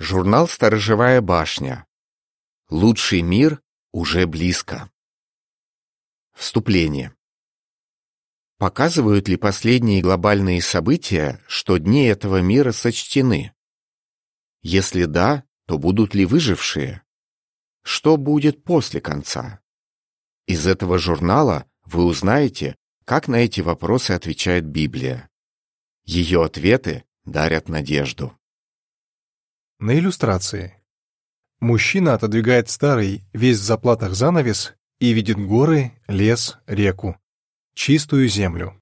Журнал «Сторожевая башня». Лучший мир уже близко. Вступление. Показывают ли последние глобальные события, что дни этого мира сочтены? Если да, то будут ли выжившие? Что будет после конца? Из этого журнала вы узнаете, как на эти вопросы отвечает Библия. Ее ответы дарят надежду. На иллюстрации. Мужчина отодвигает старый, весь в заплатах занавес и видит горы, лес, реку, чистую землю.